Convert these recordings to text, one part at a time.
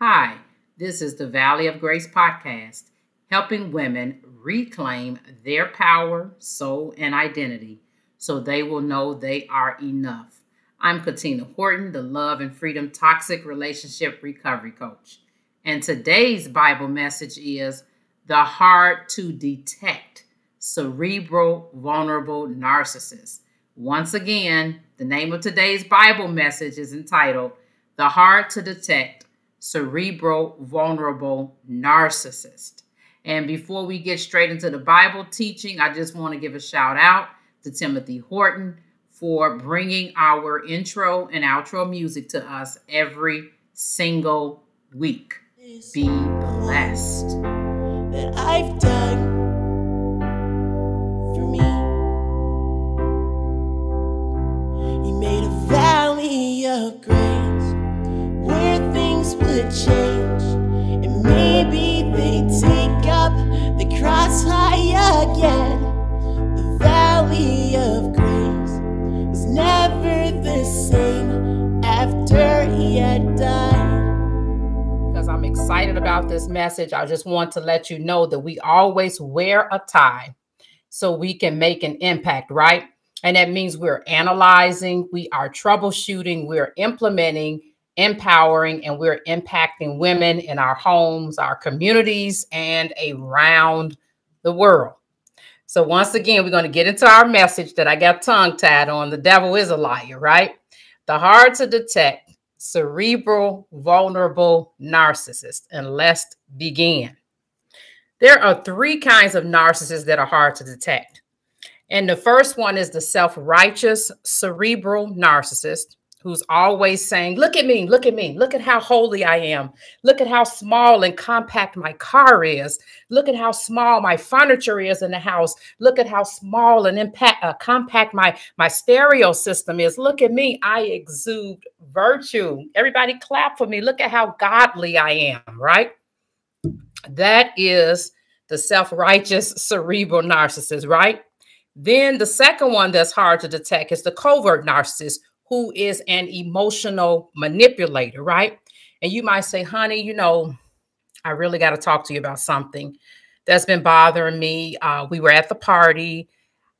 Hi, this is the Valley of Grace podcast, helping women reclaim their power, soul, and identity so they will know they are enough. I'm Katina Horton, the Love and Freedom Toxic Relationship Recovery Coach. And today's Bible message is the hard to detect cerebral vulnerable narcissist. Once again, the name of today's Bible message is entitled The Hard to Detect Cerebral Vulnerable Narcissist. And before we get straight into the Bible teaching, I just want to give a shout out to Timothy Horton for bringing our intro and outro music to us every single week. Be blessed. Change, and maybe they take up the cross high again. The valley of grace was never the same after he had died. Because I'm excited about this message, I just want to let you know that we always wear a tie so we can make an impact, right? And that means we're analyzing, we are troubleshooting, we're implementing, empowering, and we're impacting women in our homes, our communities, and around the world. So once again, we're going to get into our message that I got tongue tied on. The devil is a liar, right? The hard to detect cerebral vulnerable narcissist. And let's begin. There are three kinds of narcissists that are hard to detect. And the first one is the self righteous cerebral narcissist who's always saying, Look at me, look at me, look at how holy I am. Look at how small and compact my car is. Look at how small my furniture is in the house. Look at how small and impact, uh, compact my, my stereo system is. Look at me, I exude virtue. Everybody clap for me. Look at how godly I am, right? That is the self righteous cerebral narcissist, right? Then the second one that's hard to detect is the covert narcissist who is an emotional manipulator, right? And you might say, honey, you know, I really got to talk to you about something that's been bothering me. Uh, we were at the party.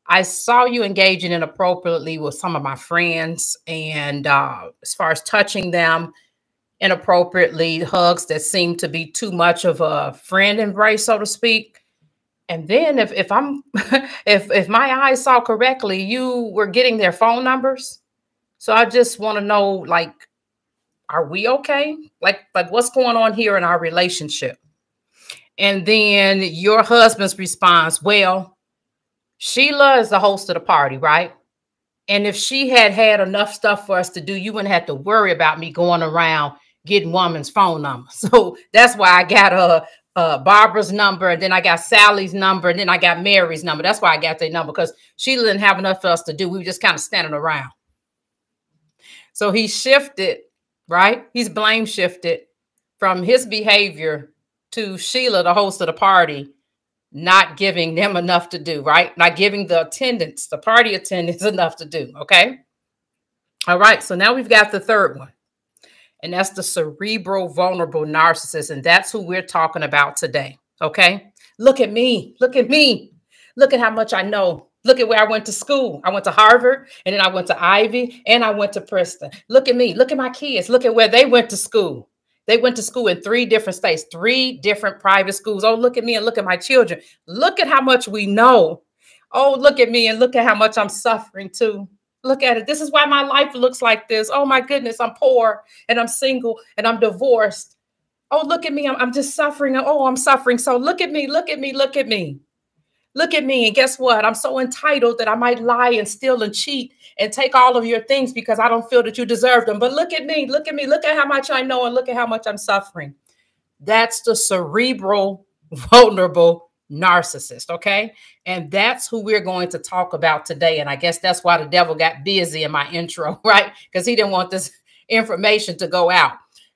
I saw you engaging inappropriately with some of my friends, and uh, as far as touching them inappropriately, hugs that seemed to be too much of a friend embrace, so to speak. And then, if if I'm if if my eyes saw correctly, you were getting their phone numbers so I just want to know, like, are we okay? Like, like what's going on here in our relationship? And then your husband's response, well, Sheila is the host of the party, right? And if she had had enough stuff for us to do, you wouldn't have to worry about me going around getting woman's phone number. So that's why I got a, uh, Barbara's number, and then I got Sally's number, and then I got Mary's number. That's why I got their number because she didn't have enough for us to do. We were just kind of standing around. So he shifted, right? He's blame shifted from his behavior to Sheila, the host of the party, not giving them enough to do, right? Not giving the attendance, the party attendants enough to do. Okay. All right. So now we've got the third one, and that's the cerebral vulnerable narcissist. And that's who we're talking about today. Okay. Look at me. Look at me. Look at how much I know. Look at where I went to school. I went to Harvard and then I went to Ivy and I went to Princeton. Look at me. Look at my kids. Look at where they went to school. They went to school in three different states, three different private schools. Oh, look at me and look at my children. Look at how much we know. Oh, look at me and look at how much I'm suffering too. Look at it. This is why my life looks like this. Oh, my goodness. I'm poor and I'm single and I'm divorced. Oh, look at me. I'm, I'm just suffering. Oh, I'm suffering. So look at me. Look at me. Look at me. Look at me. And guess what? I'm so entitled that I might lie and steal and cheat and take all of your things because I don't feel that you deserve them. But look at me. Look at me. Look at how much I know and look at how much I'm suffering. That's the cerebral, vulnerable narcissist. Okay. And that's who we're going to talk about today. And I guess that's why the devil got busy in my intro, right? Because he didn't want this information to go out.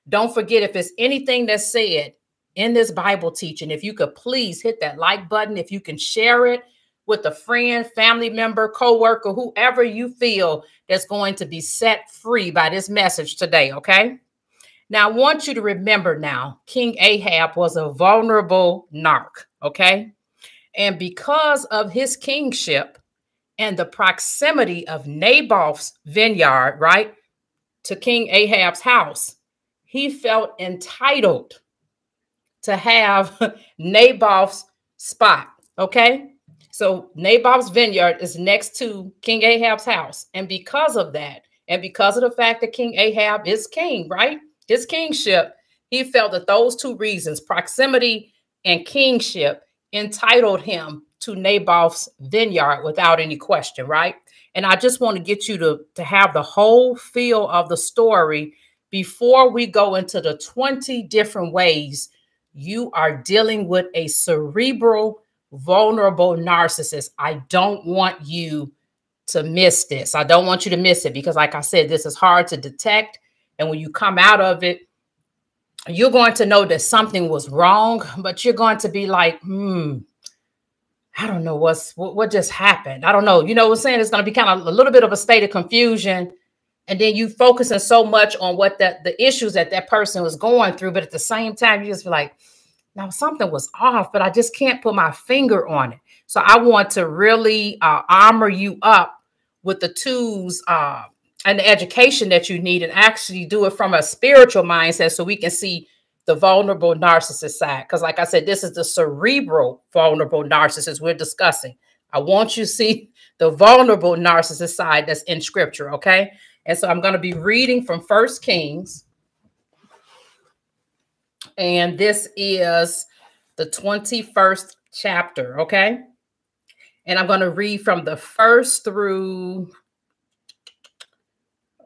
Don't forget if it's anything that's said in this Bible teaching. If you could please hit that like button, if you can share it with a friend, family member, coworker, whoever you feel that's going to be set free by this message today, okay? Now, I want you to remember now, King Ahab was a vulnerable narc, okay? And because of his kingship and the proximity of Naboth's vineyard, right, to King Ahab's house, he felt entitled to have Naboth's spot, okay? So Naboth's vineyard is next to King Ahab's house. And because of that, and because of the fact that King Ahab is king, right? His kingship, he felt that those two reasons, proximity and kingship, entitled him to Naboth's vineyard without any question, right? And I just want to get you to, to have the whole feel of the story before we go into the 20 different ways you are dealing with a cerebral, vulnerable narcissist. I don't want you to miss this. I don't want you to miss it because, like I said, this is hard to detect. And when you come out of it, you're going to know that something was wrong, but you're going to be like, hmm, I don't know what's what, what just happened. I don't know. You know what I'm saying? It's going to be kind of a little bit of a state of confusion. And then you focusing so much on what that the issues that that person was going through, but at the same time, you just feel like, now something was off, but I just can't put my finger on it. So I want to really uh, armor you up with the tools uh, and the education that you need, and actually do it from a spiritual mindset, so we can see the vulnerable narcissist side. Because, like I said, this is the cerebral vulnerable narcissist we're discussing. I want you to see the vulnerable narcissist side that's in scripture, okay? And so I'm going to be reading from First Kings. And this is the 21st chapter, okay? And I'm going to read from the first through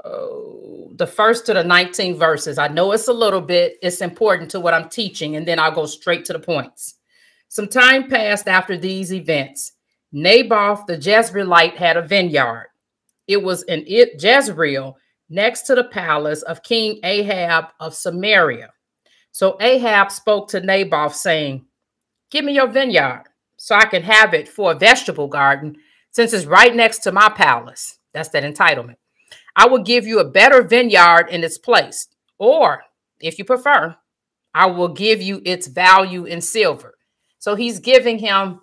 oh, the first to the 19 verses. I know it's a little bit, it's important to what I'm teaching, and then I'll go straight to the points. Some time passed after these events. Naboth the Jezreelite had a vineyard. It was in it Jezreel, next to the palace of King Ahab of Samaria. So Ahab spoke to Naboth, saying, Give me your vineyard so I can have it for a vegetable garden, since it's right next to my palace. That's that entitlement. I will give you a better vineyard in its place. Or, if you prefer, I will give you its value in silver. So he's giving him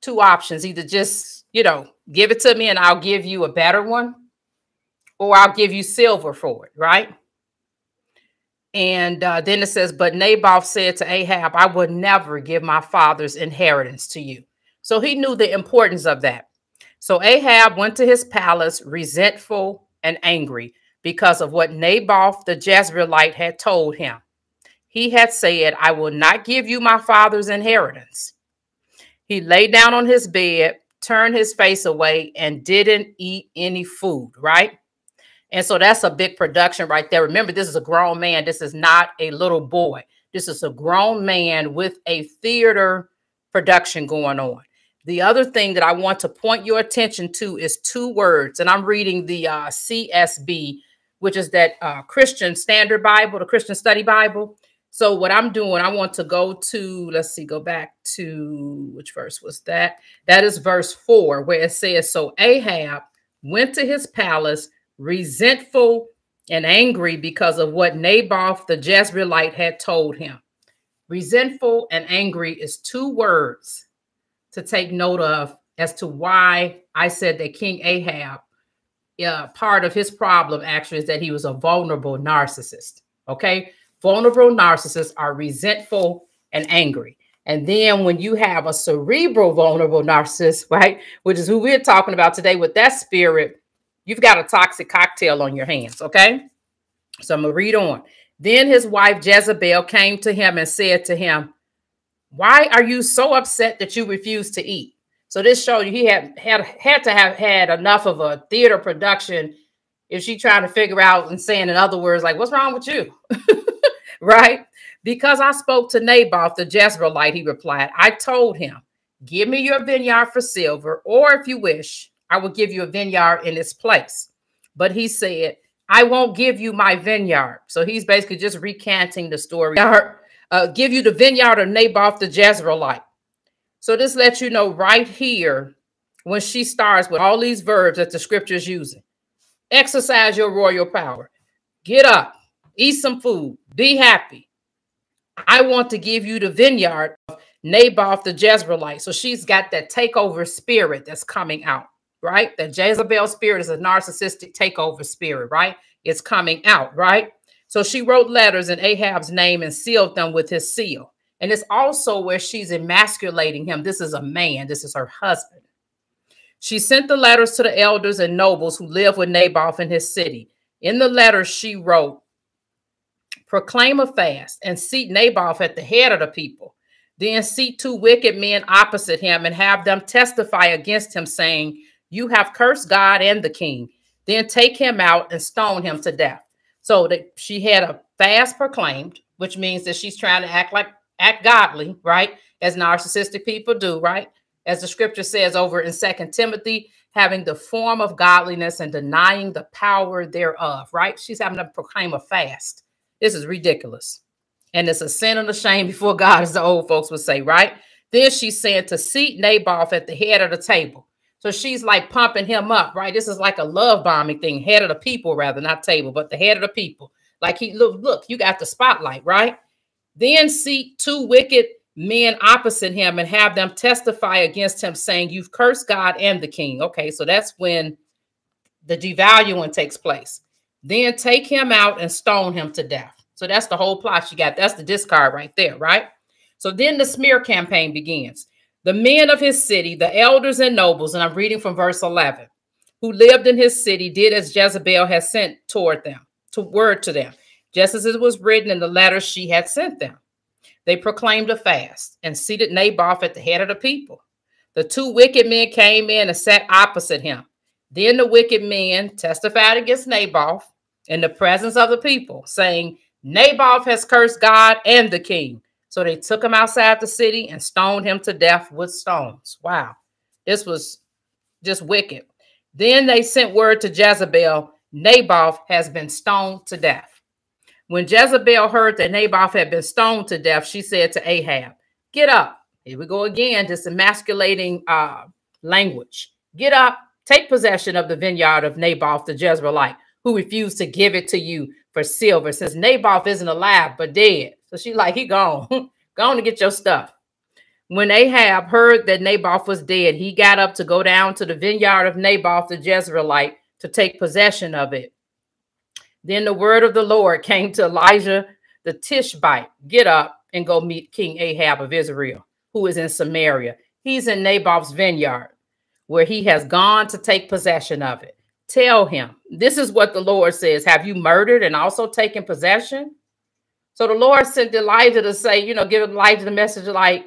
two options either just, you know, give it to me and I'll give you a better one, or I'll give you silver for it, right? And uh, then it says, But Naboth said to Ahab, I would never give my father's inheritance to you. So he knew the importance of that. So Ahab went to his palace resentful and angry because of what Naboth the Jezreelite had told him. He had said, I will not give you my father's inheritance. He lay down on his bed, turned his face away, and didn't eat any food, right? And so that's a big production right there. Remember, this is a grown man. This is not a little boy. This is a grown man with a theater production going on. The other thing that I want to point your attention to is two words, and I'm reading the uh, CSB, which is that uh, Christian Standard Bible, the Christian Study Bible. So what I'm doing, I want to go to, let's see, go back to which verse was that? That is verse four, where it says, So Ahab went to his palace resentful and angry because of what Naboth the Jezreelite had told him. Resentful and angry is two words to take note of as to why I said that King Ahab, uh, part of his problem actually is that he was a vulnerable narcissist. Okay. Vulnerable narcissists are resentful and angry. And then when you have a cerebral vulnerable narcissist, right, which is who we're talking about today with that spirit, you've got a toxic cocktail on your hands. Okay. So I'm going to read on. Then his wife Jezebel came to him and said to him, Why are you so upset that you refuse to eat? So this showed you he had had had to have had enough of a theater production if she trying to figure out and saying in other words, like, what's wrong with you? right? Because I spoke to Naboth the Jezreelite, he replied, I told him, Give me your vineyard for silver, or if you wish, I will give you a vineyard in its place. But he said, I won't give you my vineyard. So he's basically just recanting the story. Uh, give you the vineyard of Naboth the Jezreelite. So this lets you know right here when she starts with all these verbs that the scripture is using. Exercise your royal power. Get up. Eat some food, be happy. I want to give you the vineyard of Naboth the Jezreelite. So she's got that takeover spirit that's coming out, right? That Jezebel spirit is a narcissistic takeover spirit, right? It's coming out, right? So she wrote letters in Ahab's name and sealed them with his seal. And it's also where she's emasculating him. This is a man, this is her husband. She sent the letters to the elders and nobles who live with Naboth in his city. In the letters, she wrote, Proclaim a fast and seat Naboth at the head of the people. Then seat two wicked men opposite him and have them testify against him, saying, You have cursed God and the king. Then take him out and stone him to death. So that she had a fast proclaimed, which means that she's trying to act like act godly, right? As narcissistic people do, right? As the scripture says over in Second Timothy, having the form of godliness and denying the power thereof, right? She's having to proclaim a fast. This is ridiculous. And it's a sin and a shame before God, as the old folks would say, right? Then she's saying to seat Naboth at the head of the table. So she's like pumping him up, right? This is like a love bombing thing, head of the people, rather, not table, but the head of the people. Like he look, look, you got the spotlight, right? Then seat two wicked men opposite him and have them testify against him, saying, You've cursed God and the king. Okay, so that's when the devaluing takes place. Then take him out and stone him to death. So that's the whole plot you got. That's the discard right there, right? So then the smear campaign begins. The men of his city, the elders and nobles, and I'm reading from verse 11, who lived in his city, did as Jezebel had sent toward them, to word to them just as it was written in the letter she had sent them. They proclaimed a fast and seated Naboth at the head of the people. The two wicked men came in and sat opposite him. Then the wicked men testified against Naboth in the presence of the people, saying, Naboth has cursed God and the king. So they took him outside the city and stoned him to death with stones. Wow. This was just wicked. Then they sent word to Jezebel Naboth has been stoned to death. When Jezebel heard that Naboth had been stoned to death, she said to Ahab, Get up. Here we go again, this emasculating uh, language. Get up, take possession of the vineyard of Naboth the Jezreelite, who refused to give it to you for silver, since Naboth isn't alive but dead. So she like, he gone. go on to get your stuff. When Ahab heard that Naboth was dead, he got up to go down to the vineyard of Naboth the Jezreelite to take possession of it. Then the word of the Lord came to Elijah the Tishbite Get up and go meet King Ahab of Israel, who is in Samaria. He's in Naboth's vineyard, where he has gone to take possession of it. Tell him, this is what the Lord says Have you murdered and also taken possession? So the Lord sent Elijah to say, you know, give Elijah the message like,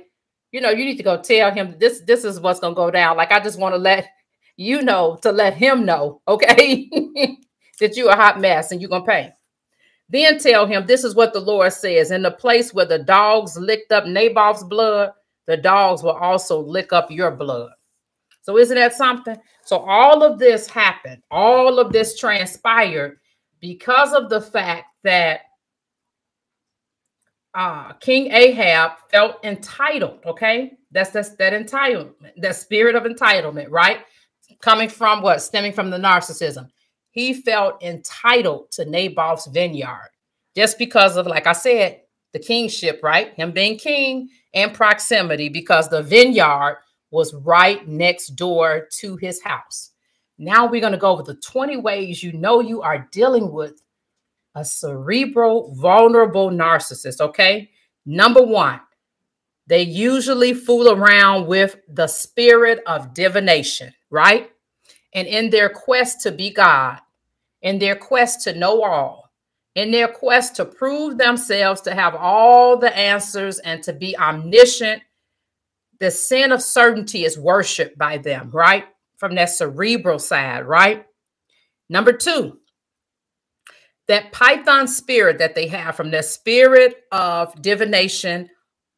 you know, you need to go tell him this, this is what's going to go down. Like, I just want to let you know to let him know, okay? that you're a hot mess and you're going to pay. Then tell him this is what the Lord says in the place where the dogs licked up Naboth's blood, the dogs will also lick up your blood. So, isn't that something? So, all of this happened, all of this transpired because of the fact that uh, King Ahab felt entitled. Okay, that's that's that entitlement, that spirit of entitlement, right? Coming from what? Stemming from the narcissism he felt entitled to Naboth's vineyard just because of, like I said, the kingship, right? Him being king and proximity, because the vineyard was right next door to his house. Now we're going to go over the 20 ways you know you are dealing with a cerebral, vulnerable narcissist. Okay. Number one, they usually fool around with the spirit of divination, right? And in their quest to be God, in their quest to know all, in their quest to prove themselves to have all the answers and to be omniscient, the sin of certainty is worshiped by them, right? From that cerebral side, right? Number two, that python spirit that they have from their spirit of divination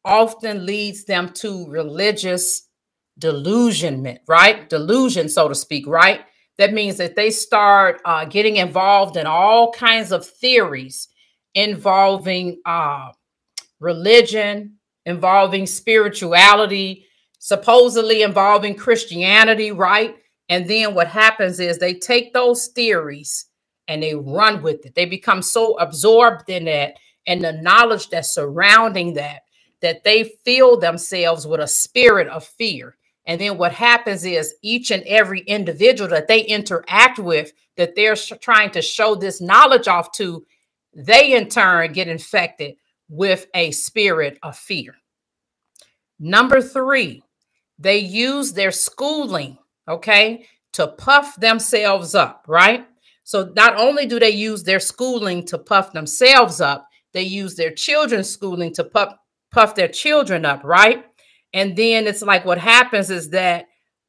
often leads them to religious delusionment, right? Delusion, so to speak, right? That means that they start uh, getting involved in all kinds of theories involving uh, religion, involving spirituality, supposedly involving Christianity, right? And then what happens is they take those theories and they run with it. They become so absorbed in that and the knowledge that's surrounding that that they fill themselves with a spirit of fear. And then what happens is each and every individual that they interact with, that they're trying to show this knowledge off to, they in turn get infected with a spirit of fear. Number three, they use their schooling, okay, to puff themselves up, right? So not only do they use their schooling to puff themselves up, they use their children's schooling to puff, puff their children up, right? And then it's like what happens is that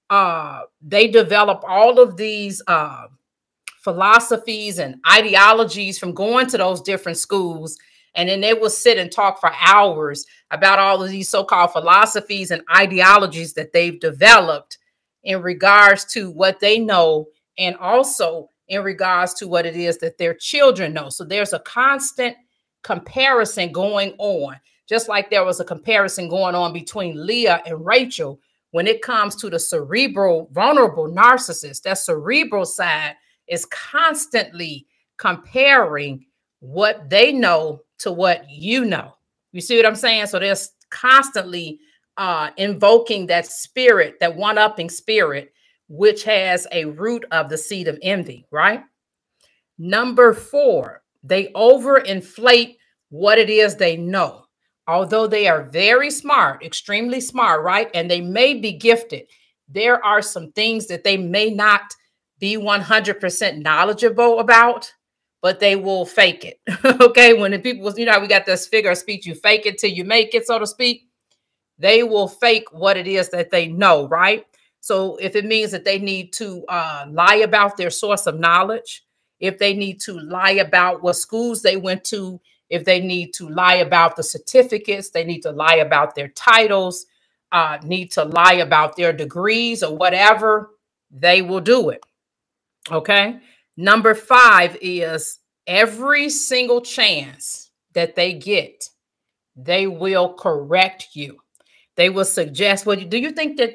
uh, they develop all of these uh, philosophies and ideologies from going to those different schools. And then they will sit and talk for hours about all of these so called philosophies and ideologies that they've developed in regards to what they know and also in regards to what it is that their children know. So there's a constant comparison going on, just like there was a comparison going on between Leah and Rachel when it comes to the cerebral, vulnerable narcissist. That cerebral side is constantly comparing what they know to what you know. You see what I'm saying? So there's constantly uh, invoking that spirit, that one upping spirit, which has a root of the seed of envy, right? Number four, they overinflate what it is they know. Although they are very smart, extremely smart, right? And they may be gifted, there are some things that they may not be 100% knowledgeable about, but they will fake it. okay. When the people, you know, we got this figure of speech, you fake it till you make it, so to speak. They will fake what it is that they know, right? So if it means that they need to uh, lie about their source of knowledge, if they need to lie about what schools they went to, if they need to lie about the certificates, they need to lie about their titles, uh, need to lie about their degrees or whatever, they will do it. Okay. Number five is every single chance that they get, they will correct you. They will suggest, well, do you think that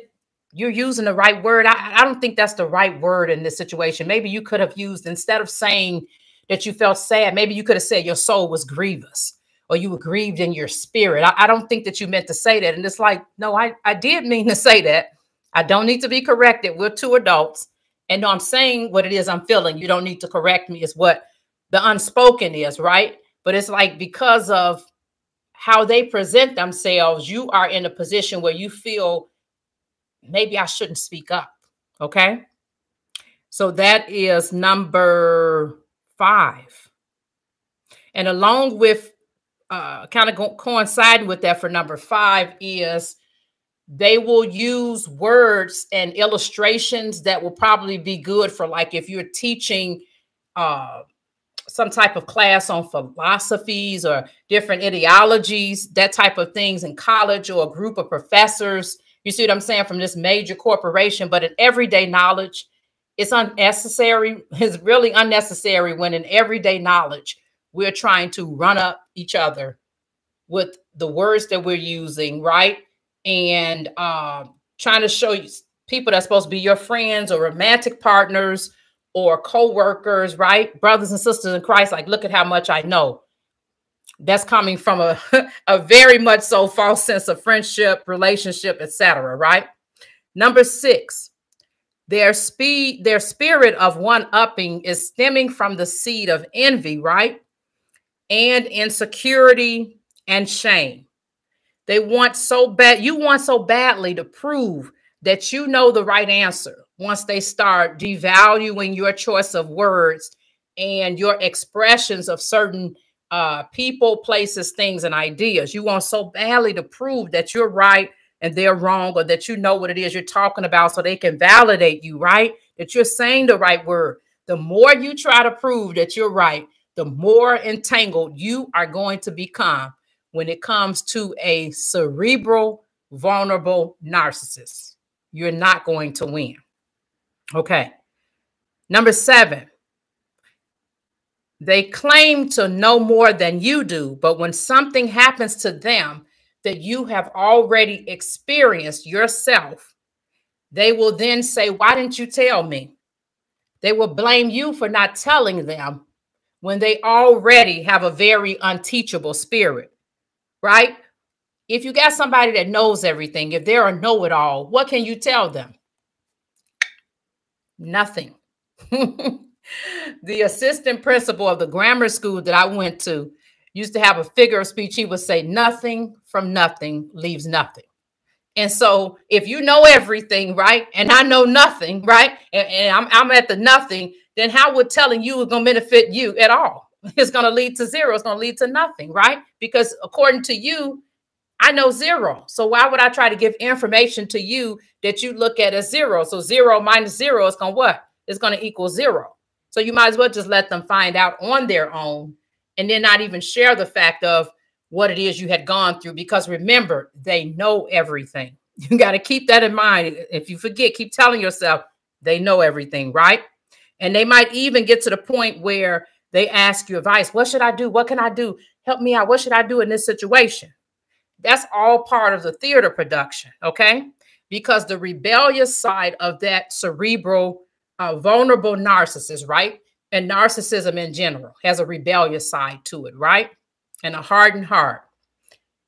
you're using the right word? I, I don't think that's the right word in this situation. Maybe you could have used, instead of saying that you felt sad, maybe you could have said your soul was grievous or you were grieved in your spirit. I, I don't think that you meant to say that. And it's like, no, I, I did mean to say that. I don't need to be corrected. We're two adults. And I'm saying what it is I'm feeling. You don't need to correct me, is what the unspoken is, right? But it's like because of how they present themselves, you are in a position where you feel maybe I shouldn't speak up. Okay. So that is number five. And along with uh, kind of coinciding with that for number five is they will use words and illustrations that will probably be good for like if you're teaching uh, some type of class on philosophies or different ideologies, that type of things in college or a group of professors. You see what I'm saying from this major corporation, but in everyday knowledge, it's unnecessary. It's really unnecessary when in everyday knowledge, we're trying to run up each other with the words that we're using, right? And uh, trying to show you people that's supposed to be your friends or romantic partners or co-workers, right? Brothers and sisters in Christ, like, look at how much I know. That's coming from a, a very much so false sense of friendship, relationship, etc. right? Number six, their speed, their spirit of one-upping is stemming from the seed of envy, right? And insecurity and shame. They want so bad, you want so badly to prove that you know the right answer once they start devaluing your choice of words and your expressions of certain uh, people, places, things, and ideas. You want so badly to prove that you're right and they're wrong or that you know what it is you're talking about so they can validate you, right? That you're saying the right word. The more you try to prove that you're right, the more entangled you are going to become when it comes to a cerebral, vulnerable narcissist. You're not going to win. Okay. Number seven, they claim to know more than you do, but when something happens to them, that you have already experienced yourself, they will then say, Why didn't you tell me? They will blame you for not telling them when they already have a very unteachable spirit, right? If you got somebody that knows everything, if they're a know it all, what can you tell them? Nothing. the assistant principal of the grammar school that I went to used to have a figure of speech. He would say, Nothing from nothing leaves nothing. And so if you know everything, right, and I know nothing, right, and, and I'm, I'm at the nothing, then how would telling you is going to benefit you at all? It's going to lead to zero. It's going to lead to nothing, right? Because according to you, I know zero. So why would I try to give information to you that you look at as zero? So zero minus zero is going to what? It's going to equal zero. So you might as well just let them find out on their own and then not even share the fact of what it is you had gone through because remember, they know everything. You got to keep that in mind. If you forget, keep telling yourself they know everything, right? And they might even get to the point where they ask you advice. What should I do? What can I do? Help me out. What should I do in this situation? That's all part of the theater production, okay? Because the rebellious side of that cerebral, uh, vulnerable narcissist, right? And narcissism in general has a rebellious side to it, right? and a hardened heart,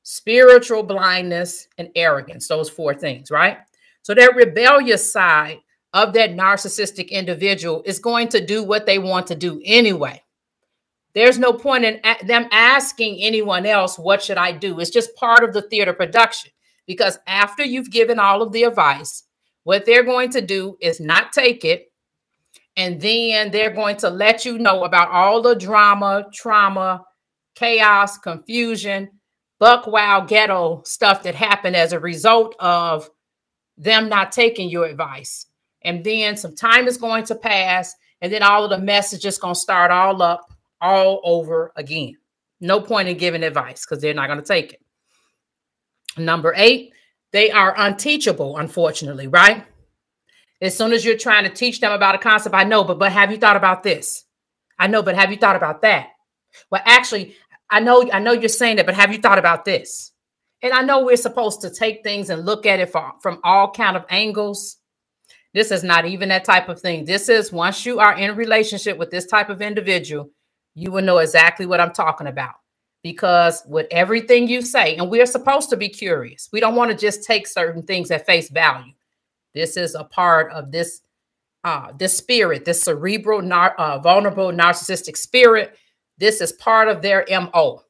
spiritual blindness, and arrogance. Those four things, right? So that rebellious side of that narcissistic individual is going to do what they want to do anyway. There's no point in them asking anyone else, What should I do? It's just part of the theater production. Because after you've given all of the advice, what they're going to do is not take it. And then they're going to let you know about all the drama, trauma, chaos, confusion, buck wild ghetto stuff that happened as a result of them not taking your advice. And then some time is going to pass, and then all of the mess is just going to start all up all over again. No point in giving advice because they're not going to take it. Number eight, they are unteachable, unfortunately, right? As soon as you're trying to teach them about a concept, I know, but but have you thought about this? I know, but have you thought about that? Well, actually, I know, I know you're saying that, but have you thought about this? And I know we're supposed to take things and look at it from, from all kind of angles. This is not even that type of thing. This is once you are in a relationship with this type of individual, you will know exactly what I'm talking about. Because with everything you say, and we're supposed to be curious, we don't want to just take certain things at face value. This is a part of this uh, this spirit, this cerebral, nar- uh, vulnerable, narcissistic spirit this is part of their MO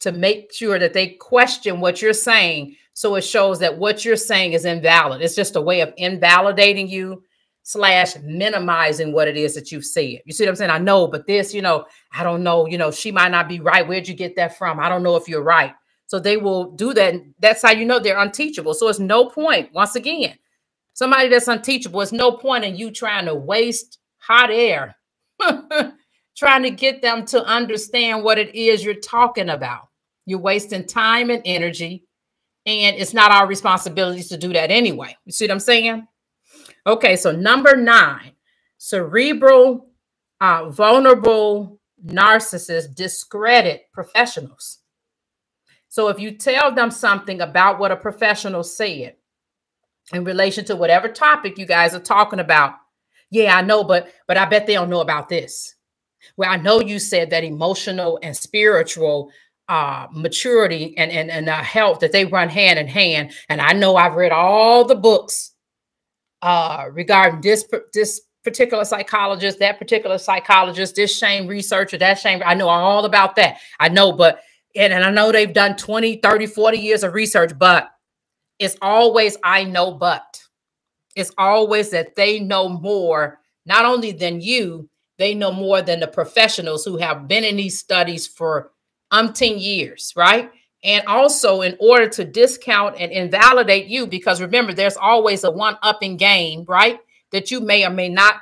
to make sure that they question what you're saying. So it shows that what you're saying is invalid. It's just a way of invalidating you slash minimizing what it is that you've said. You see what I'm saying? I know, but this, you know, I don't know, you know, she might not be right. Where'd you get that from? I don't know if you're right. So they will do that. That's how you know they're unteachable. So it's no point, once again, somebody that's unteachable, it's no point in you trying to waste hot air trying to get them to understand what it is you're talking about. You're wasting time and energy, and it's not our responsibility to do that anyway. You see what I'm saying? Okay, so number nine, cerebral, uh, vulnerable narcissists discredit professionals. So if you tell them something about what a professional said in relation to whatever topic you guys are talking about, yeah, I know, but but I bet they don't know about this. Well, I know you said that emotional and spiritual uh, maturity and and, and uh, health that they run hand in hand. And I know I've read all the books uh, regarding this this particular psychologist, that particular psychologist, this shame researcher, that shame. I know all about that. I know, but and, and I know they've done 20, 30, 40 years of research, but it's always I know, but it's always that they know more, not only than you, they know more than the professionals who have been in these studies for umpteen years, right? And also, in order to discount and invalidate you, because remember, there's always a one upping game, right? That you may or may not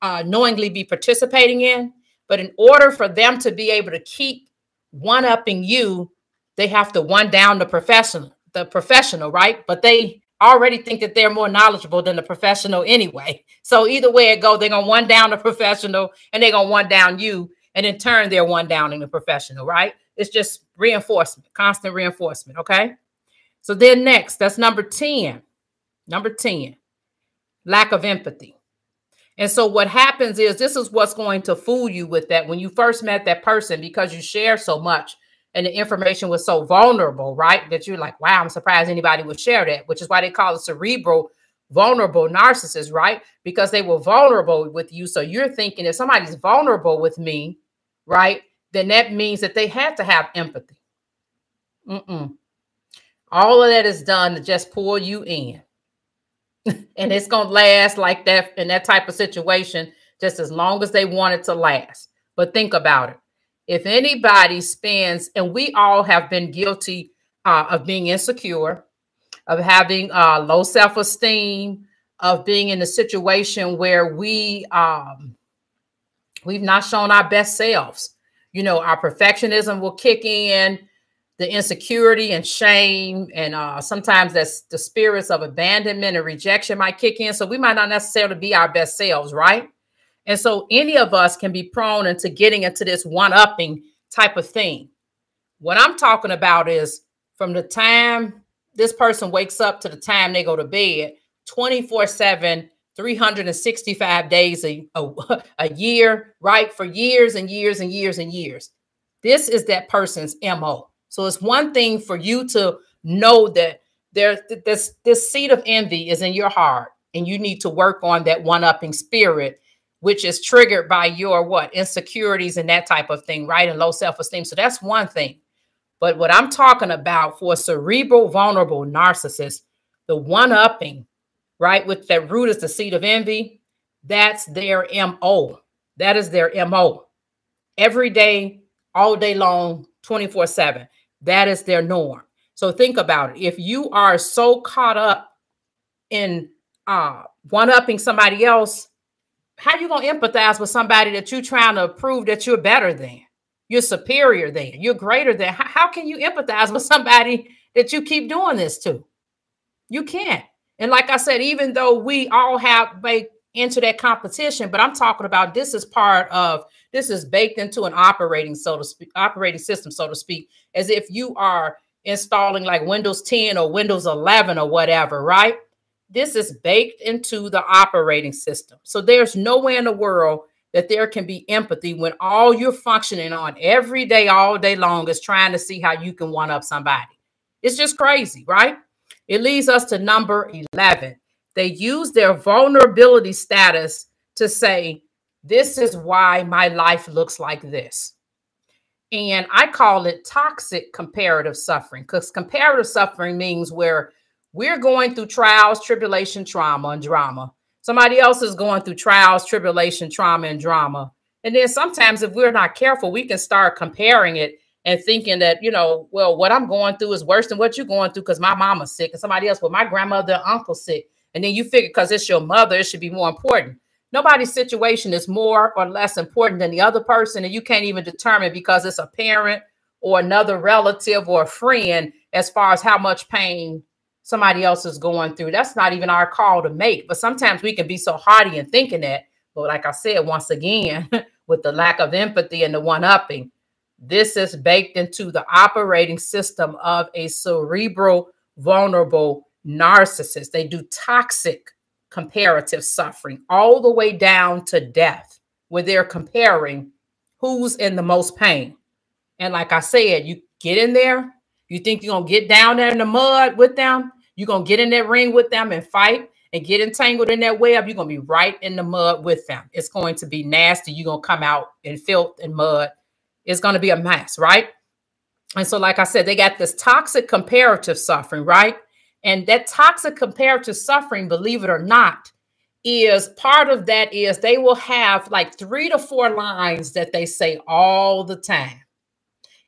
uh, knowingly be participating in. But in order for them to be able to keep one upping you, they have to one down the professional, the professional, right? But they already think that they're more knowledgeable than the professional anyway. So either way it go, they're gonna one down the professional and they're gonna one down you, and in turn they're one downing the professional, right? It's just reinforcement, constant reinforcement. Okay. So then next, that's number 10. Number 10, lack of empathy. And so what happens is this is what's going to fool you with that when you first met that person because you share so much and the information was so vulnerable, right? That you're like, wow, I'm surprised anybody would share that, which is why they call it cerebral vulnerable narcissists, right? Because they were vulnerable with you. So you're thinking if somebody's vulnerable with me, right, then that means that they had to have empathy. Mm-mm. All of that is done to just pull you in. and it's going to last like that in that type of situation just as long as they want it to last. But think about it. If anybody spends, and we all have been guilty uh, of being insecure, of having uh, low self esteem, of being in a situation where we um, we've not shown our best selves. You know, our perfectionism will kick in the insecurity and shame and uh, sometimes that's the spirits of abandonment and rejection might kick in. So we might not necessarily be our best selves right? And so any of us can be prone into getting into this one-upping type of thing. What i'm talking about is from the time this person wakes up to the time they go to bed 24 7 365 days a, a, a year right for years and years and years and years. This is that person's mo so it's one thing for you to know that there this this seed of envy is in your heart and you need to work on that one-upping spirit which is triggered by your what insecurities and that type of thing right and low self-esteem. So that's one thing. But what i'm talking about for a cerebral vulnerable narcissist, the one-upping right with that root is the seed of envy that's their mo that is their mo every day all day long 24 7 that is their norm. So think about it. If you are so caught up in uh, one upping somebody else, how you gonna empathize with somebody that you're trying to prove that you're better than, you're superior than, you're greater than? How, how can you empathize with somebody that you keep doing this to? You can't. And like I said, even though we all have baked into that competition, but I'm talking about this is part of this is baked into an operating so to speak, operating system, so to speak, as if you are installing like Windows 10 or Windows 11 or whatever, right? This is baked into the operating system. So there's no way in the world that there can be empathy when all you're functioning on every day, all day long is trying to see how you can one up somebody. It's just crazy, right? It leads us to number 11. They use their vulnerability status to say, this is why my life looks like this. And I call it toxic comparative suffering because comparative suffering means where we're going through trials, tribulation, trauma, and drama. Somebody else is going through trials, tribulation, trauma, and drama. And then sometimes, if we're not careful, we can start comparing it and thinking that, you know, well, what I'm going through is worse than what you're going through because my mama's sick and somebody else, well, my grandmother and uncle sick. And then you figure because it's your mother, it should be more important nobody's situation is more or less important than the other person and you can't even determine because it's a parent or another relative or a friend as far as how much pain somebody else is going through that's not even our call to make but sometimes we can be so hardy in thinking that but like i said once again with the lack of empathy and the one upping this is baked into the operating system of a cerebral vulnerable narcissist they do toxic comparative suffering, all the way down to death, where they're comparing who's in the most pain. And like I said, you get in there, you think you're going to get down there in the mud with them, you're going to get in that ring with them and fight and get entangled in that web, you're going to be right in the mud with them. It's going to be nasty. You're going to come out in filth and mud. It's going to be a mess, right? And so, like I said, they got this toxic comparative suffering, right? And that toxic comparative suffering, believe it or not, is part of that is they will have like three to four lines that they say all the time.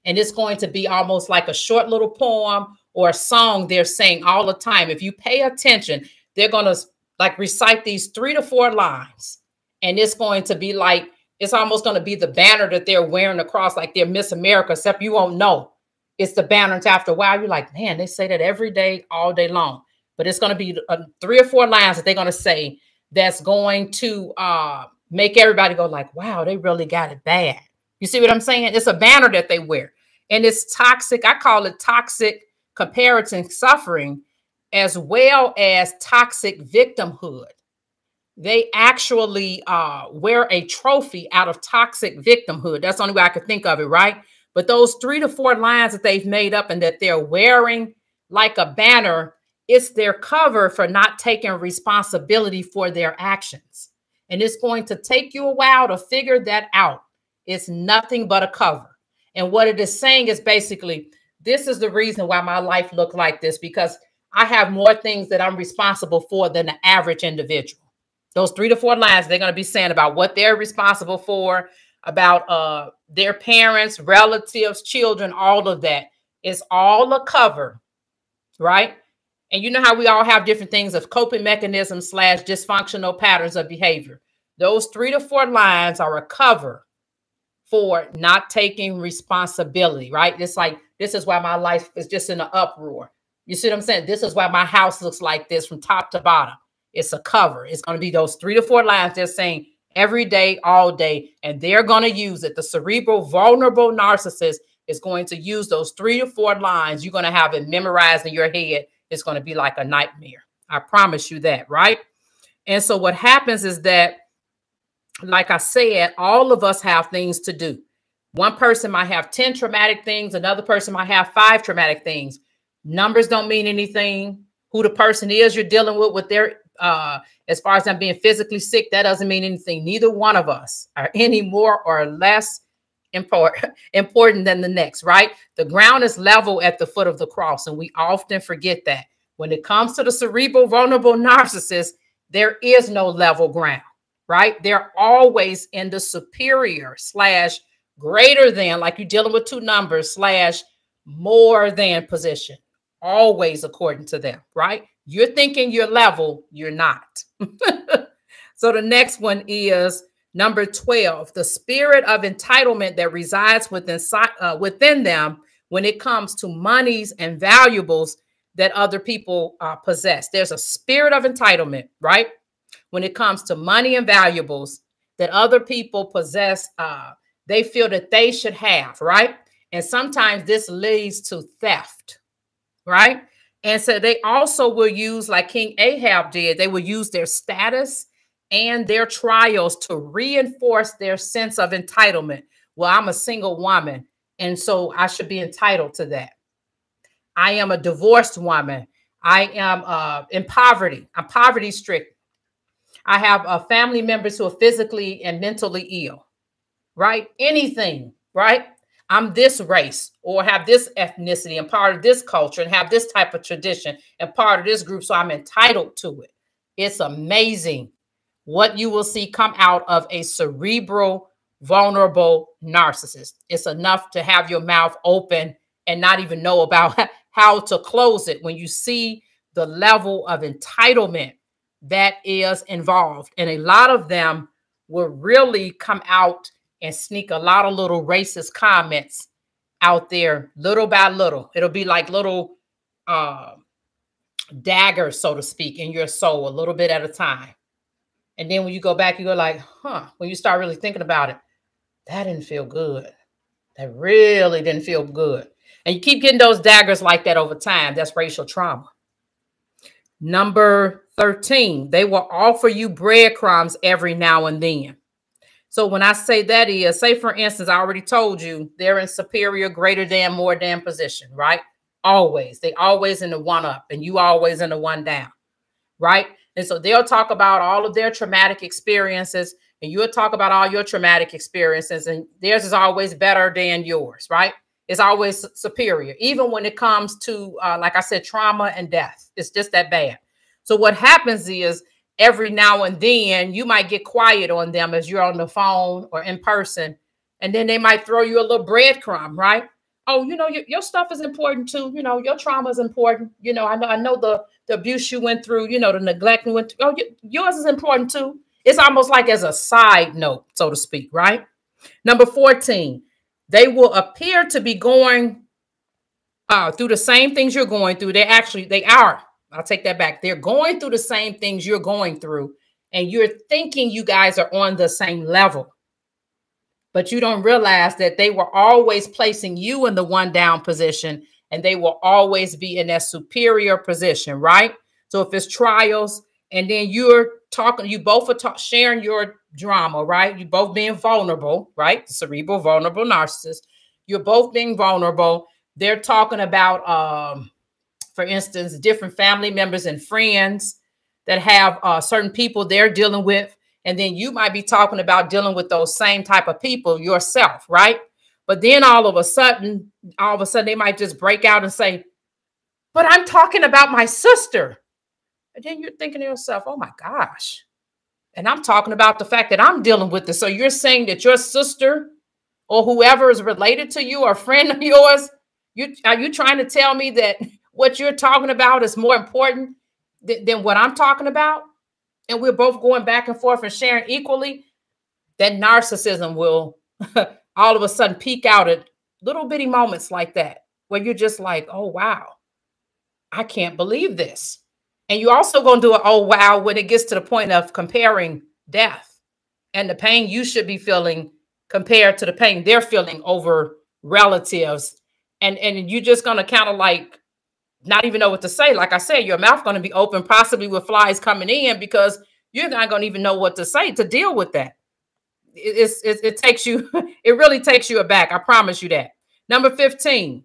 And it's going to be almost like a short little poem or a song they're saying all the time. If you pay attention, they're going to like recite these three to four lines. And it's going to be like, it's almost going to be the banner that they're wearing across, like they're Miss America, except you won't know it's the balance after a while. You're like, man, they say that every day, all day long. But it's going to be uh, three or four lines that they're going to say that's going to uh, make everybody go like, wow, they really got it bad. You see what I'm saying? It's a banner that they wear. And it's toxic. I call it toxic comparative suffering as well as toxic victimhood. They actually uh, wear a trophy out of toxic victimhood. That's the only way I could think of it, right? But those three to four lines that they've made up and that they're wearing like a banner, it's their cover for not taking responsibility for their actions. And it's going to take you a while to figure that out. It's nothing but a cover. And what it is saying is basically, this is the reason why my life looked like this because I have more things that I'm responsible for than the average individual. Those three to four lines they're going to be saying about what they're responsible for, about uh, their parents, relatives, children, all of that. It's all a cover, right? And you know how we all have different things of coping mechanisms slash dysfunctional patterns of behavior. Those three to four lines are a cover for not taking responsibility, right? It's like, this is why my life is just in an uproar. You see what I'm saying? This is why my house looks like this from top to bottom. It's a cover. It's going to be those three to four lines they're saying every day, all day, and they're going to use it. The cerebral, vulnerable narcissist is going to use those three to four lines. You're going to have it memorized in your head. It's going to be like a nightmare. I promise you that, right? And so what happens is that like I said, all of us have things to do. One person might have 10 traumatic things, another person might have five traumatic things. Numbers don't mean anything. Who the person is you're dealing with, with their, uh, as far as them being physically sick, that doesn't mean anything. Neither one of us are any more or less important, important than the next, right? The ground is level at the foot of the cross, and we often forget that. When it comes to the cerebral, vulnerable narcissist, there is no level ground right? They're always in the superior slash greater than, like you're dealing with two numbers, slash more than position, always according to them, right? You're thinking you're level, you're not. so the next one is number 12 the spirit of entitlement that resides within, uh, within them when it comes to monies and valuables that other people uh, possess. There's a spirit of entitlement, right? when it comes to money and valuables that other people possess, uh, they feel that they should have, right? And sometimes this leads to theft, right? And so they also will use, like King Ahab did, they will use their status and their trials to reinforce their sense of entitlement. Well, I'm a single woman, and so I should be entitled to that. I am a divorced woman. I am uh, in poverty. I'm poverty stricken. I have uh, family members who are physically and mentally ill, right? Anything, right? I'm this race or have this ethnicity and part of this culture and have this type of tradition and part of this group. So I'm entitled to it. It's amazing what you will see come out of a cerebral, vulnerable narcissist. It's enough to have your mouth open and not even know about how to close it when you see the level of entitlement that is involved. And a lot of them will really come out and sneak a lot of little racist comments out there little by little. It'll be like little uh, daggers, so to speak, in your soul, a little bit at a time. And then when you go back, you go like, huh, when you start really thinking about it, that didn't feel good. That really didn't feel good. And you keep getting those daggers like that over time. That's racial trauma. Number 13, they will offer you breadcrumbs every now and then. So when I say that is, say for instance, I already told you they're in superior, greater than, more than position, right? Always. They always in the one up and you always in the one down, right? And so they'll talk about all of their traumatic experiences and you'll talk about all your traumatic experiences and theirs is always better than yours, right? It's always superior, even when it comes to, uh, like I said, trauma and death. It's just that bad. So what happens is every now and then you might get quiet on them as you're on the phone or in person, and then they might throw you a little breadcrumb, right? Oh, you know your, your stuff is important too. You know your trauma is important. You know I know I know the the abuse you went through. You know the neglect you went through. Oh, yours is important too. It's almost like as a side note, so to speak, right? Number 14, they will appear to be going uh, through the same things you're going through. They actually, they are I'll take that back. They're going through the same things you're going through, and you're thinking you guys are on the same level. But you don't realize that they were always placing you in the one down position and they will always be in that superior position, right? So if it's trials and then you're talking, you both are ta- sharing your drama, right? You both being vulnerable, right? The cerebral vulnerable narcissist. You're both being vulnerable. They're talking about, um, for instance, different family members and friends that have uh, certain people they're dealing with, and then you might be talking about dealing with those same type of people yourself, right? But then all of a sudden, all of a sudden, they might just break out and say, "But I'm talking about my sister." And then you're thinking to yourself, oh my gosh. And I'm talking about the fact that I'm dealing with this. So you're saying that your sister or whoever is related to you or friend of yours, you are you trying to tell me that what you're talking about is more important th- than what I'm talking about? And we're both going back and forth and sharing equally. That narcissism will all of a sudden peek out at little bitty moments like that, where you're just like, oh wow, I can't believe this. And you're also going to do it, oh, wow, when it gets to the point of comparing death and the pain you should be feeling compared to the pain they're feeling over relatives. And, and you're just going to kind of like not even know what to say. Like I said, your mouth going to be open, possibly with flies coming in because you're not going to even know what to say to deal with that. It, it, it takes you, it really takes you aback. I promise you that. Number 15,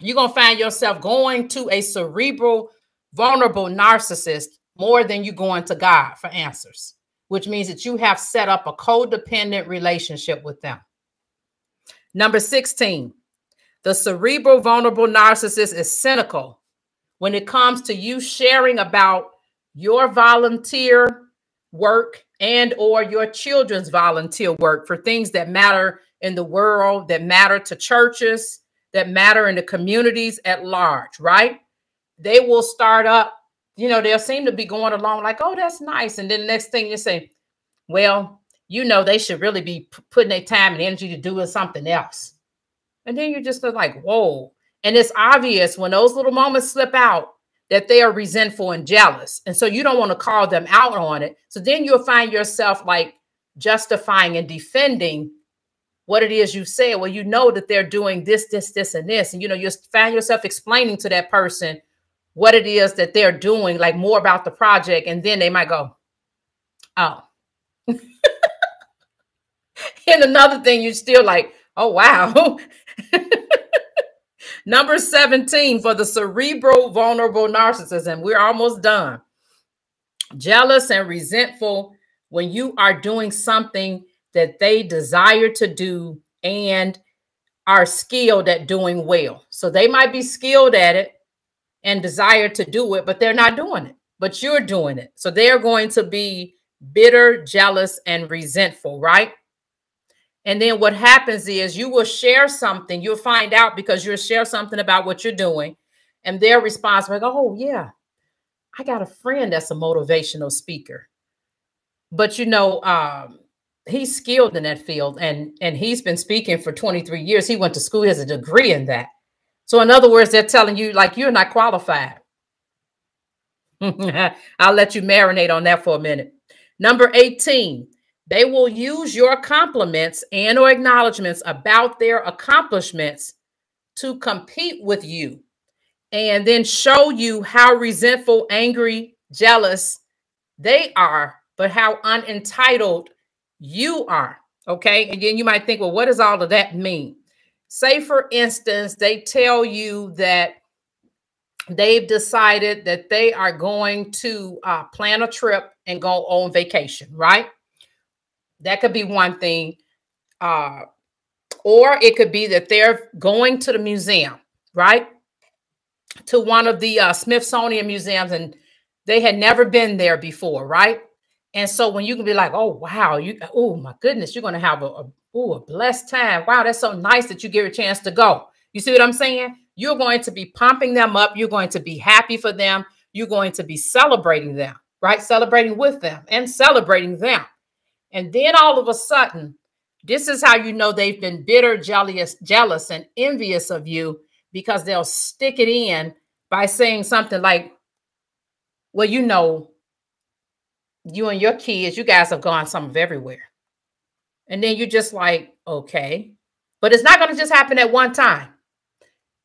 you're going to find yourself going to a cerebral vulnerable narcissist more than you going to God for answers, which means that you have set up a codependent relationship with them. Number 16, the cerebral vulnerable narcissist is cynical when it comes to you sharing about your volunteer work and or your children's volunteer work for things that matter in the world that matter to churches that matter in the communities at large right they will start up, you know, they'll seem to be going along like, oh, that's nice. And then the next thing you say, well, you know, they should really be putting their time and energy to doing something else. And then you're just like, whoa. And it's obvious when those little moments slip out that they are resentful and jealous. And so you don't want to call them out on it. So then you'll find yourself like justifying and defending what it is you say. Well, you know that they're doing this, this, this, and this. And you know, you find yourself explaining to that person what it is that they're doing, like more about the project, and then they might go, oh. and another thing, you're still like, oh, wow. Number 17 for the cerebral vulnerable narcissism. We're almost done. Jealous and resentful when you are doing something that they desire to do and are skilled at doing well. So they might be skilled at it, and desire to do it, but they're not doing it, but you're doing it. So they're going to be bitter, jealous, and resentful, right? And then what happens is you will share something, you'll find out because you'll share something about what you're doing, and their response is like, oh, yeah, I got a friend that's a motivational speaker. But you know, um, he's skilled in that field and and he's been speaking for 23 years. He went to school, he has a degree in that. So, in other words, they're telling you like you're not qualified. I'll let you marinate on that for a minute. Number 18, they will use your compliments and or acknowledgments about their accomplishments to compete with you and then show you how resentful, angry, jealous they are, but how unentitled you are. Okay. Then you might think, well, what does all of that mean? say for instance they tell you that they've decided that they are going to uh, plan a trip and go on vacation right that could be one thing uh, or it could be that they're going to the museum right to one of the uh, smithsonian museums and they had never been there before right and so when you can be like oh wow you oh my goodness you're going to have a, a Ooh, a blessed time. Wow, that's so nice that you get a chance to go. You see what I'm saying? You're going to be pumping them up. You're going to be happy for them. You're going to be celebrating them, right? Celebrating with them and celebrating them. And then all of a sudden, this is how you know they've been bitter, jealous, jealous, and envious of you because they'll stick it in by saying something like, Well, you know, you and your kids, you guys have gone some of everywhere. And then you're just like, okay. But it's not going to just happen at one time.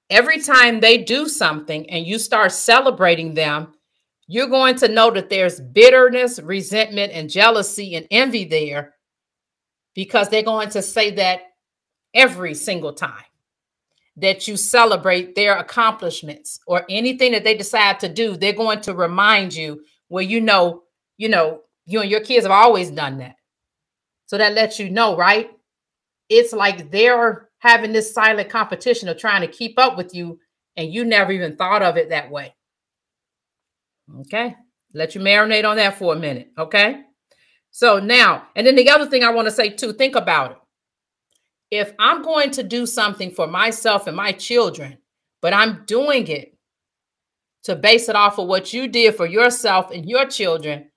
Every time they do something and you start celebrating them, you're going to know that there's bitterness, resentment, and jealousy and envy there because they're going to say that every single time that you celebrate their accomplishments or anything that they decide to do, they're going to remind you where you know, you know, you and your kids have always done that. So that lets you know, right? It's like they're having this silent competition of trying to keep up with you, and you never even thought of it that way. Okay. Let you marinate on that for a minute. Okay. So now, and then the other thing I want to say too, think about it. If I'm going to do something for myself and my children, but I'm doing it to base it off of what you did for yourself and your children,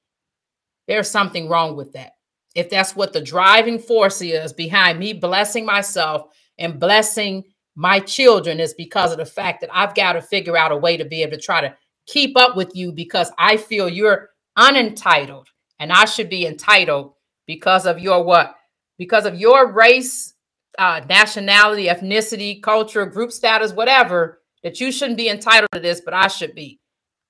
there's something wrong with that. If that's what the driving force is behind me blessing myself and blessing my children, is because of the fact that I've got to figure out a way to be able to try to keep up with you because I feel you're unentitled and I should be entitled because of your what? Because of your race, uh, nationality, ethnicity, culture, group status, whatever, that you shouldn't be entitled to this, but I should be.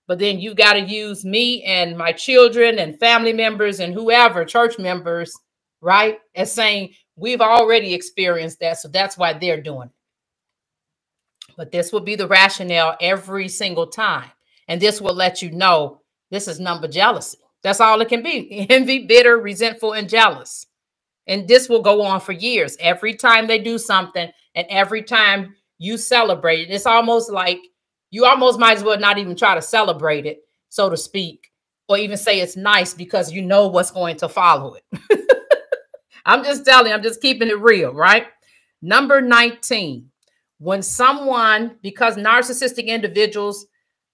But then you got to use me and my children and family members and whoever, church members, right? As saying, we've already experienced that. So that's why they're doing it. But this will be the rationale every single time. And this will let you know this is number jealousy. That's all it can be envy, bitter, resentful, and jealous. And this will go on for years. Every time they do something and every time you celebrate it, it's almost like you almost might as well not even try to celebrate it, so to speak, or even say it's nice because you know what's going to follow it. I'm just telling I'm just keeping it real, right? Number 19, when someone, because narcissistic individuals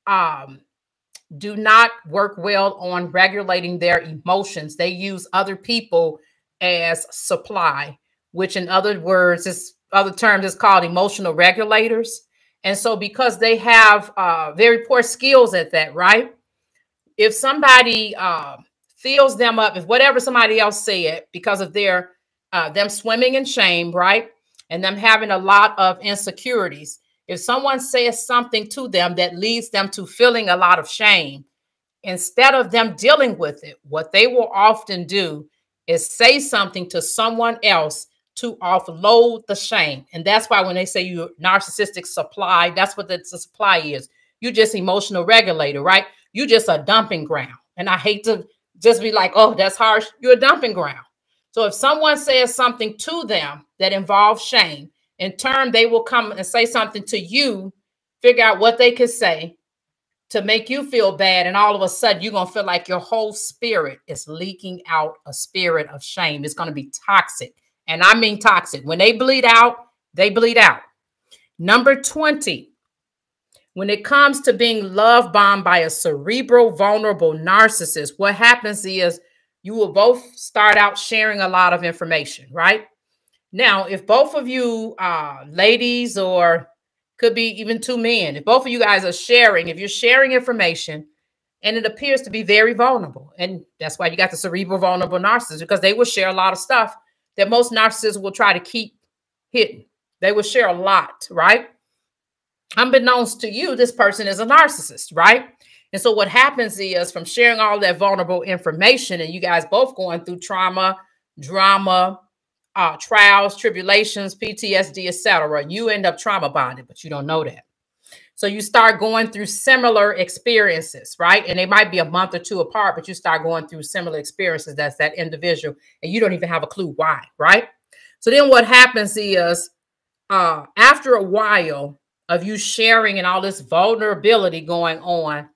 um, do not work well on regulating their emotions. They use other people as supply, which in other words, is other terms is called emotional regulators. And so because they have uh, very poor skills at that, right? If somebody uh, fills them up, if whatever somebody else said, because of their uh, them swimming in shame, right? And them having a lot of insecurities, if someone says something to them that leads them to feeling a lot of shame, instead of them dealing with it, what they will often do is say something to someone else to offload the shame. And that's why when they say you narcissistic supply, that's what the supply is. You just emotional regulator, right? You just a dumping ground. And I hate to just be like, oh, that's harsh. You're a dumping ground. So if someone says something to them that involves shame, in turn, they will come and say something to you, figure out what they could say to make you feel bad. And all of a sudden, you're going to feel like your whole spirit is leaking out a spirit of shame. It's going to be toxic. And I mean toxic. When they bleed out, they bleed out. Number 20, when it comes to being love bombed by a cerebral, vulnerable narcissist, what happens is you will both start out sharing a lot of information, right? Now, if both of you, uh, ladies, or could be even two men, if both of you guys are sharing, if you're sharing information and it appears to be very vulnerable, and that's why you got the cerebral vulnerable narcissist because they will share a lot of stuff that most narcissists will try to keep hidden. They will share a lot, right? Unbeknownst to you, this person is a narcissist, right? And so what happens is from sharing all that vulnerable information, and you guys both going through trauma, drama, uh, trials, tribulations, PTSD, etc. You end up trauma bonded, but you don't know that. So you start going through similar experiences, right? And they might be a month or two apart, but you start going through similar experiences. That's that individual, and you don't even have a clue why, right? So then what happens is uh, after a while of you sharing and all this vulnerability going on,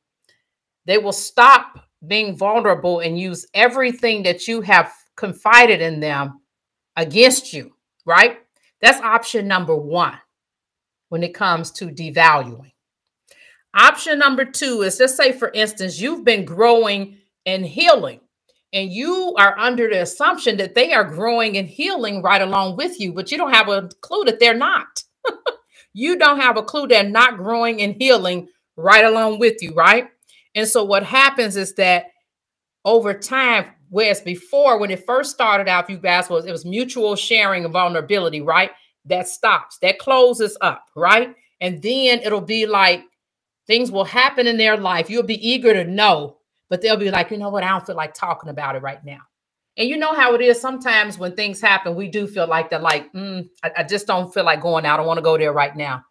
they will stop being vulnerable and use everything that you have confided in them against you, right? That's option number one when it comes to devaluing. Option number two is let's say, for instance, you've been growing and healing, and you are under the assumption that they are growing and healing right along with you, but you don't have a clue that they're not. you don't have a clue they're not growing and healing right along with you, right? And so what happens is that over time, Whereas before, when it first started out, you guys was it was mutual sharing of vulnerability, right? That stops, that closes up, right? And then it'll be like Things will happen in their life. You'll be eager to know, but they'll be like, you know what? I don't feel like talking about it right now. And you know how it is sometimes when things happen, we do feel like they're like, mm, I, I just don't feel like going out. I don't want to go there right now.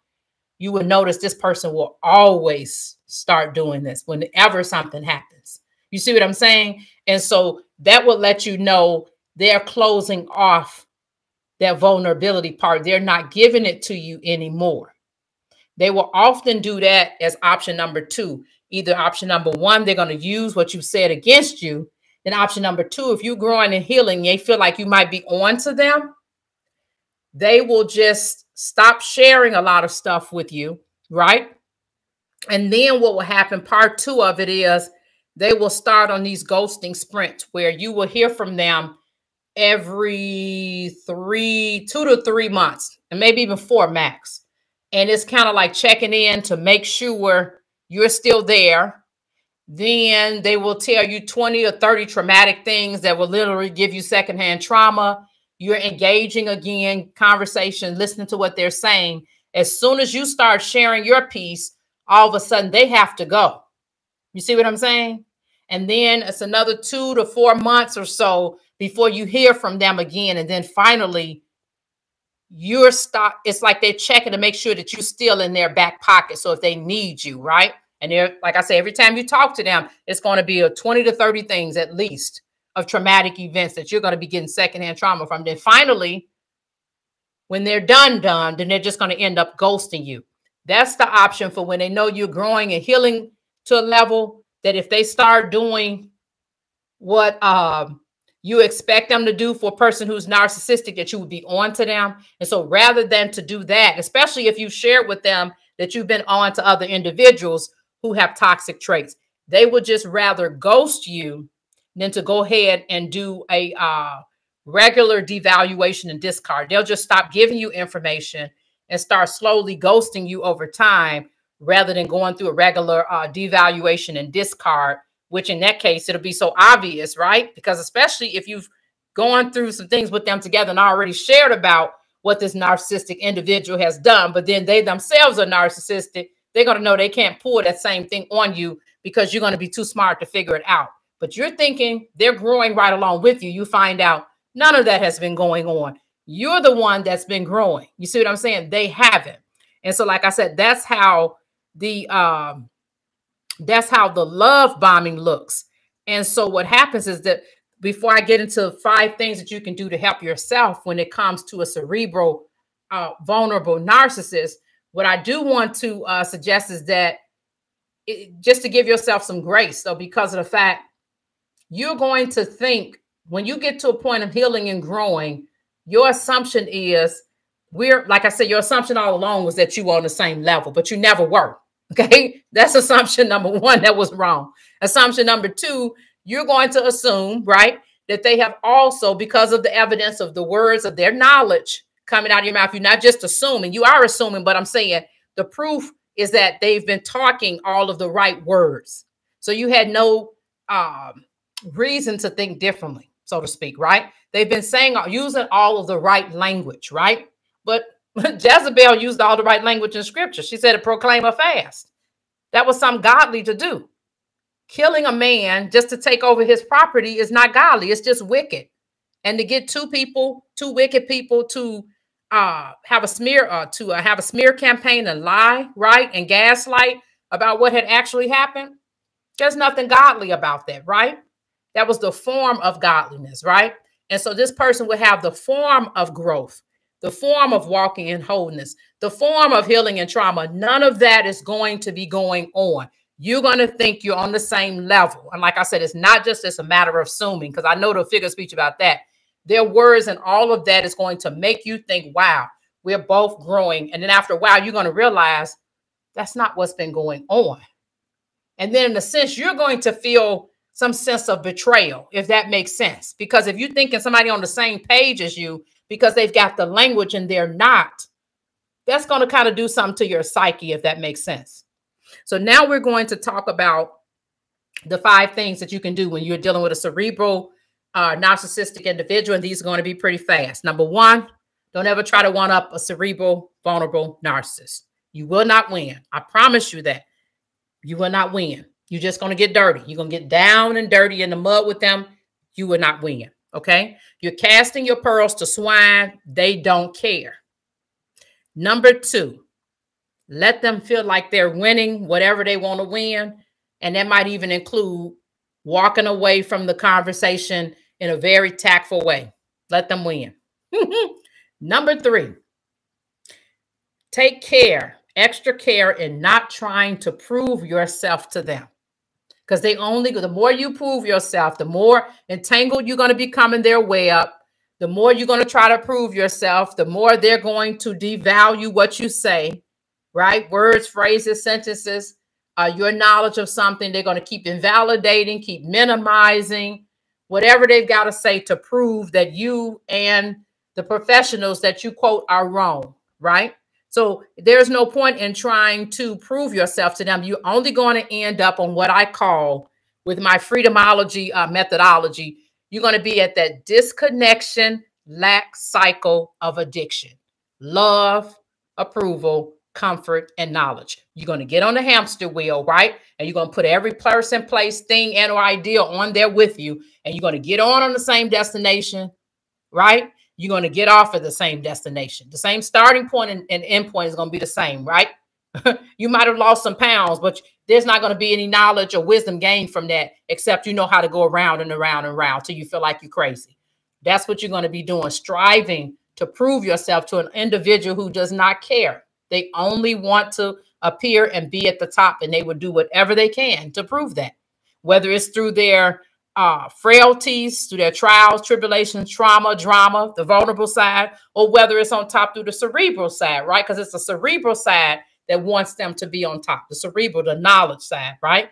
You will notice this person will always start doing this whenever something happens. You see what I'm saying? And so that will let you know they're closing off that vulnerability part. They're not giving it to you anymore. They will often do that as option number two. Either option number one, they're going to use what you said against you. Then option number two, if you're growing and healing, they feel like you might be on to them, they will just stop sharing a lot of stuff with you, right? And then what will happen, part two of it is they will start on these ghosting sprints where you will hear from them every three, two to three months, and maybe even four max. And it's kind of like checking in to make sure you're still there. Then they will tell you 20 or 30 traumatic things that will literally give you secondhand trauma. You're engaging again, conversation, listening to what they're saying. As soon as you start sharing your piece, all of a sudden they have to go. You see what I'm saying? And then it's another two to four months or so before you hear from them again. And then finally, you're stop. It's like they're checking to make sure that you're still in their back pocket. So if they need you, right? And they're like I say, every time you talk to them, it's going to be a 20 to 30 things at least of traumatic events that you're going to be getting secondhand trauma from. Then finally, when they're done, done, then they're just going to end up ghosting you. That's the option for when they know you're growing and healing to a level that if they start doing what um, you expect them to do for a person who's narcissistic, that you would be on to them. And so rather than to do that, especially if you shared with them that you've been on to other individuals who have toxic traits, they would just rather ghost you than to go ahead and do a uh, regular devaluation and discard. They'll just stop giving you information and start slowly ghosting you over time rather than going through a regular uh, devaluation and discard, which in that case, it'll be so obvious, right? Because especially if you've gone through some things with them together and already shared about what this narcissistic individual has done, but then they themselves are narcissistic, they're going to know they can't pull that same thing on you because you're going to be too smart to figure it out. But you're thinking they're growing right along with you. You find out none of that has been going on. You're the one that's been growing. You see what I'm saying? They haven't. And so, like I said, that's how the um that's how the love bombing looks. And so what happens is that before I get into five things that you can do to help yourself when it comes to a cerebral uh, vulnerable narcissist, what I do want to uh, suggest is that it, just to give yourself some grace, though, because of the fact you're going to think when you get to a point of healing and growing, your assumption is we're like I said, your assumption all along was that you were on the same level, but you never were. Okay, that's assumption number one that was wrong. Assumption number two, you're going to assume, right, that they have also, because of the evidence of the words of their knowledge coming out of your mouth, you're not just assuming, you are assuming, but I'm saying the proof is that they've been talking all of the right words. So you had no um, reason to think differently, so to speak, right? They've been saying, using all of the right language, right? But Jezebel used all the right language in scripture. She said to proclaim a fast. That was some godly to do. Killing a man just to take over his property is not godly, it's just wicked. And to get two people, two wicked people to uh, have a smear, uh, to uh, have a smear campaign and lie, right, and gaslight about what had actually happened, there's nothing godly about that, right? That was the form of godliness, right? And so this person would have the form of growth the form of walking in wholeness, the form of healing and trauma, none of that is going to be going on. You're going to think you're on the same level. And like I said, it's not just as a matter of assuming, because I know the figure speech about that. Their words and all of that is going to make you think, wow, we're both growing. And then after a while, you're going to realize that's not what's been going on. And then, in a sense, you're going to feel some sense of betrayal, if that makes sense. Because if you're thinking somebody on the same page as you because they've got the language and they're not, that's going to kind of do something to your psyche, if that makes sense. So now we're going to talk about the five things that you can do when you're dealing with a cerebral uh, narcissistic individual. And these are going to be pretty fast. Number one, don't ever try to one up a cerebral vulnerable narcissist. You will not win. I promise you that. you will not win. You're just going to get dirty. You're going to get down and dirty in the mud with them. You will not win. Okay. You're casting your pearls to swine. They don't care. Number two, let them feel like they're winning whatever they want to win. And that might even include walking away from the conversation in a very tactful way. Let them win. Number three, take care, extra care in not trying to prove yourself to them. Because they only, the more you prove yourself, the more entangled you're going to become in their way up. The more you're going to try to prove yourself, the more they're going to devalue what you say, right? Words, phrases, sentences, uh, your knowledge of something. They're going to keep invalidating, keep minimizing, whatever they've got to say to prove that you and the professionals that you quote are wrong, right? So there's no point in trying to prove yourself to them. You're only going to end up on what I call, with my freedomology uh, methodology, you're going to be at that disconnection, lack cycle of addiction, love, approval, comfort, and knowledge. You're going to get on the hamster wheel, right? And you're going to put every person, place, thing, and or idea on there with you. And you're going to get on on the same destination, right? You're going to get off at the same destination. The same starting point and, and end point is going to be the same, right? you might have lost some pounds, but there's not going to be any knowledge or wisdom gained from that, except you know how to go around and around and around till you feel like you're crazy. That's what you're going to be doing, striving to prove yourself to an individual who does not care they only want to appear and be at the top, and they will do whatever they can to prove that, whether it's through their uh, frailties, through their trials, tribulations, trauma, drama, the vulnerable side, or whether it's on top through the cerebral side, right? Because it's the cerebral side that wants them to be on top, the cerebral, the knowledge side, right?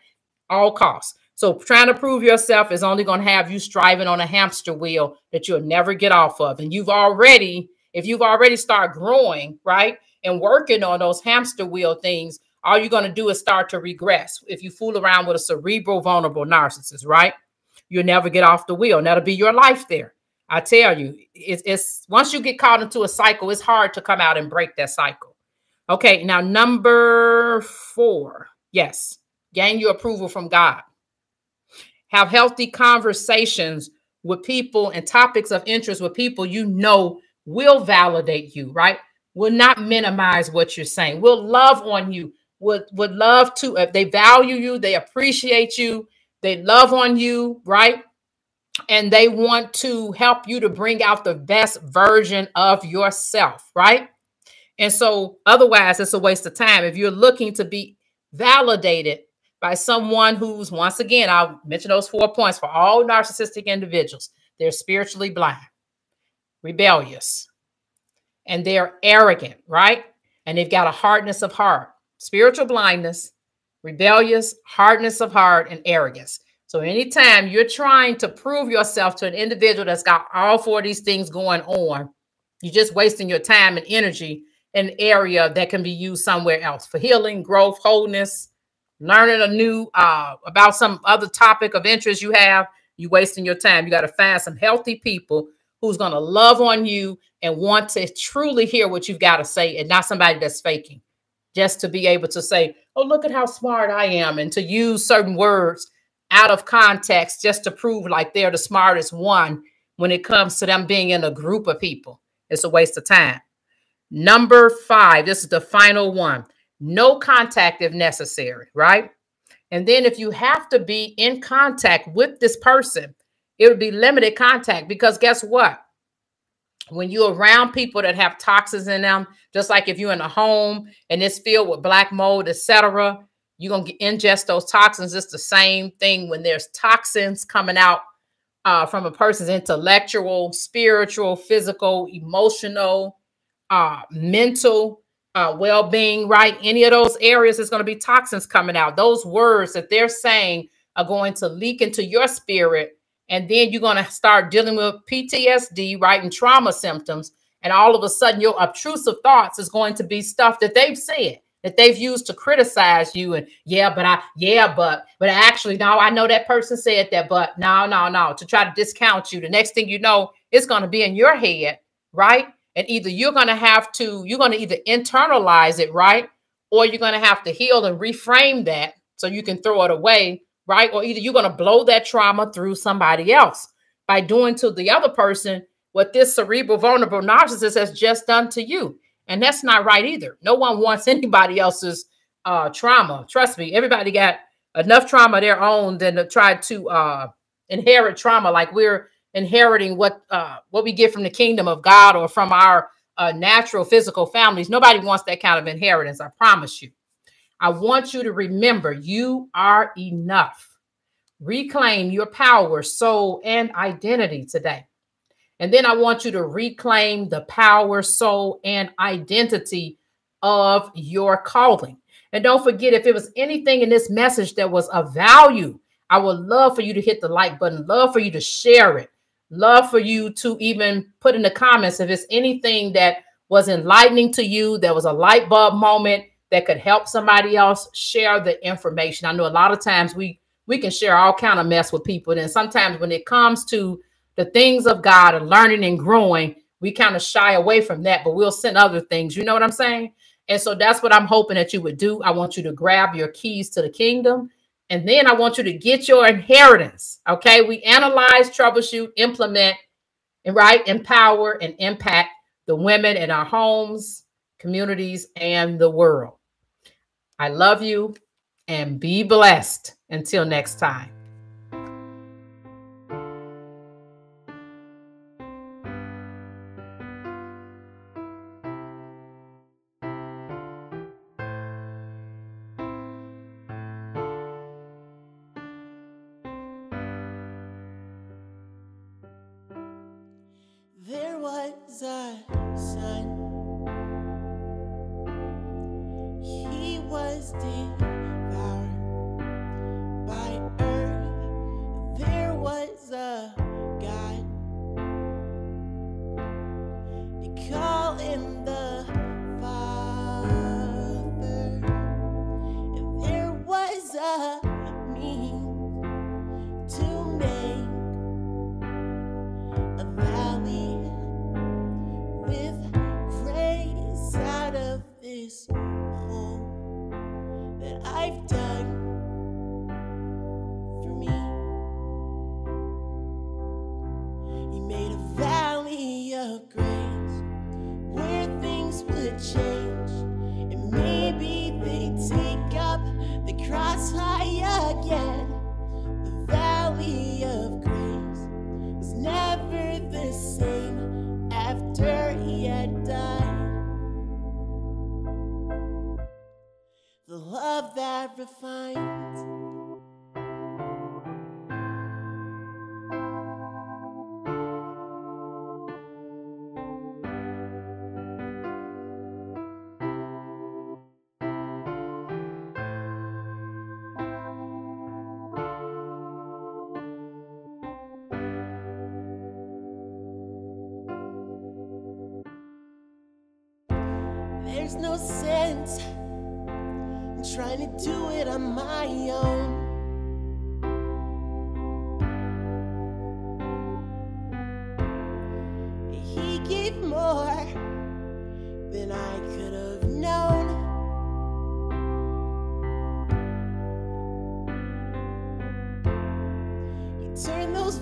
All costs. So trying to prove yourself is only going to have you striving on a hamster wheel that you'll never get off of. And you've already, if you've already started growing, right? and working on those hamster wheel things, all you're going to do is start to regress. If you fool around with a cerebral, vulnerable narcissist, right? You'll never get off the wheel. And that'll be your life there. I tell you, it's, it's once you get caught into a cycle, it's hard to come out and break that cycle. Okay, now number four. Yes, gain your approval from God. Have healthy conversations with people and topics of interest with people you know will validate you, right? will not minimize what you're saying. Will love on you. Would would love to if they value you, they appreciate you, they love on you, right? And they want to help you to bring out the best version of yourself, right? And so otherwise it's a waste of time if you're looking to be validated by someone who's once again, I'll mention those four points for all narcissistic individuals. They're spiritually blind, rebellious, and they're arrogant, right? And they've got a hardness of heart, spiritual blindness, rebellious, hardness of heart, and arrogance. So anytime you're trying to prove yourself to an individual that's got all four of these things going on, you're just wasting your time and energy in an area that can be used somewhere else for healing, growth, wholeness, learning a new uh, about some other topic of interest you have. You're wasting your time. You got to find some healthy people who's going to love on you and want to truly hear what you've got to say and not somebody that's faking just to be able to say oh look at how smart i am and to use certain words out of context just to prove like they're the smartest one when it comes to them being in a group of people. It's a waste of time. Number five this is the final one no contact if necessary right? And then if you have to be in contact with this person it would be limited contact because guess what? When you're around people that have toxins in them, just like if you're in a home and it's filled with black mold, etc., you're gonna ingest those toxins. It's the same thing when there's toxins coming out uh, from a person's intellectual, spiritual, physical, emotional, uh, mental uh, well-being. Right, any of those areas, is to be toxins coming out. Those words that they're saying are going to leak into your spirit and then you're going to start dealing with PTSD, right, and trauma symptoms. And all of a sudden, your obtrusive thoughts is going to be stuff that they've said that they've used to criticize you. And yeah, but I, yeah, but, but actually, no, I know that person said that, but no, no, no, to try to discount you. The next thing you know, it's going to be in your head, right? And either you're going to have to, you're going to either internalize it, right? Or you're going to have to heal and reframe that, so you can throw it away, right? Or either you're going to blow that trauma through somebody else by doing to the other person what this cerebral vulnerable narcissist has just done to you. And that's not right either. No one wants anybody else's uh, trauma. Trust me, everybody got enough trauma their own than to try to uh, inherit trauma like we're inheriting what uh, what we get from the kingdom of God or from our uh, natural physical families. Nobody wants that kind of inheritance. I promise you. I want you to remember you are enough. Reclaim your power, soul, and identity today. And then I want you to reclaim the power, soul, and identity of your calling. And don't forget, if it was anything in this message that was of value, I would love for you to hit the like button, love for you to share it, love for you to even put in the comments if it's anything that was enlightening to you, that was a light bulb moment that could help somebody else, share the information. I know a lot of times we we can share all kind of mess with people, and sometimes when it comes to the things of God and learning and growing, we kind of shy away from that, but we'll send other things. You know what I'm saying? And so that's what I'm hoping that you would do. I want you to grab your keys to the kingdom. And then I want you to get your inheritance. Okay. We analyze, troubleshoot, implement, and right, empower and impact the women in our homes, communities, and the world. I love you and be blessed. Until next time.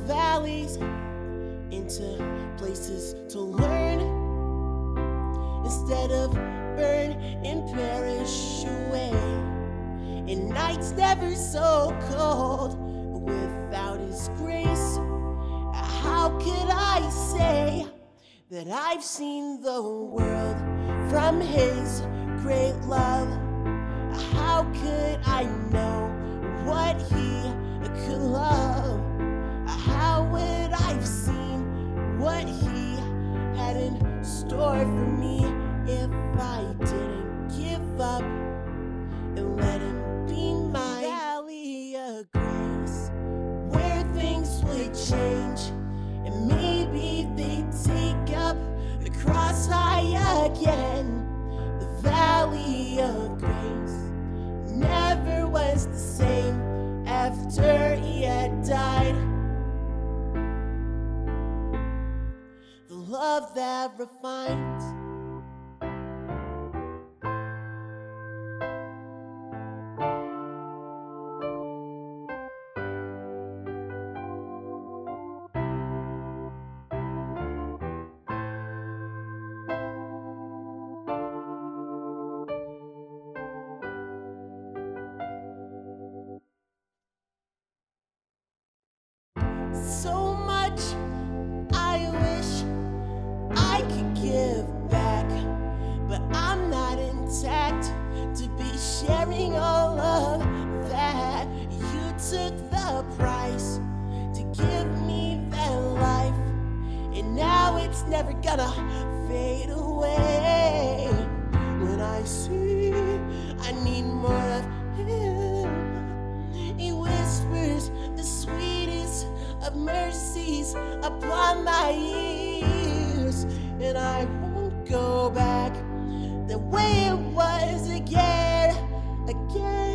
Valleys into places to learn instead of burn and perish away. And nights never so cold without His grace. How could I say that I've seen the world from His great love? How could I know what He could love? What He had in store for me if I didn't give up and let him be my valley of grace, where things would change and maybe they'd take up the cross high again. The valley of grace never was the same after he had died. Love that refines. Fade away. When I see I need more of Him, He whispers the sweetest of mercies upon my ears, and I won't go back the way it was again, again,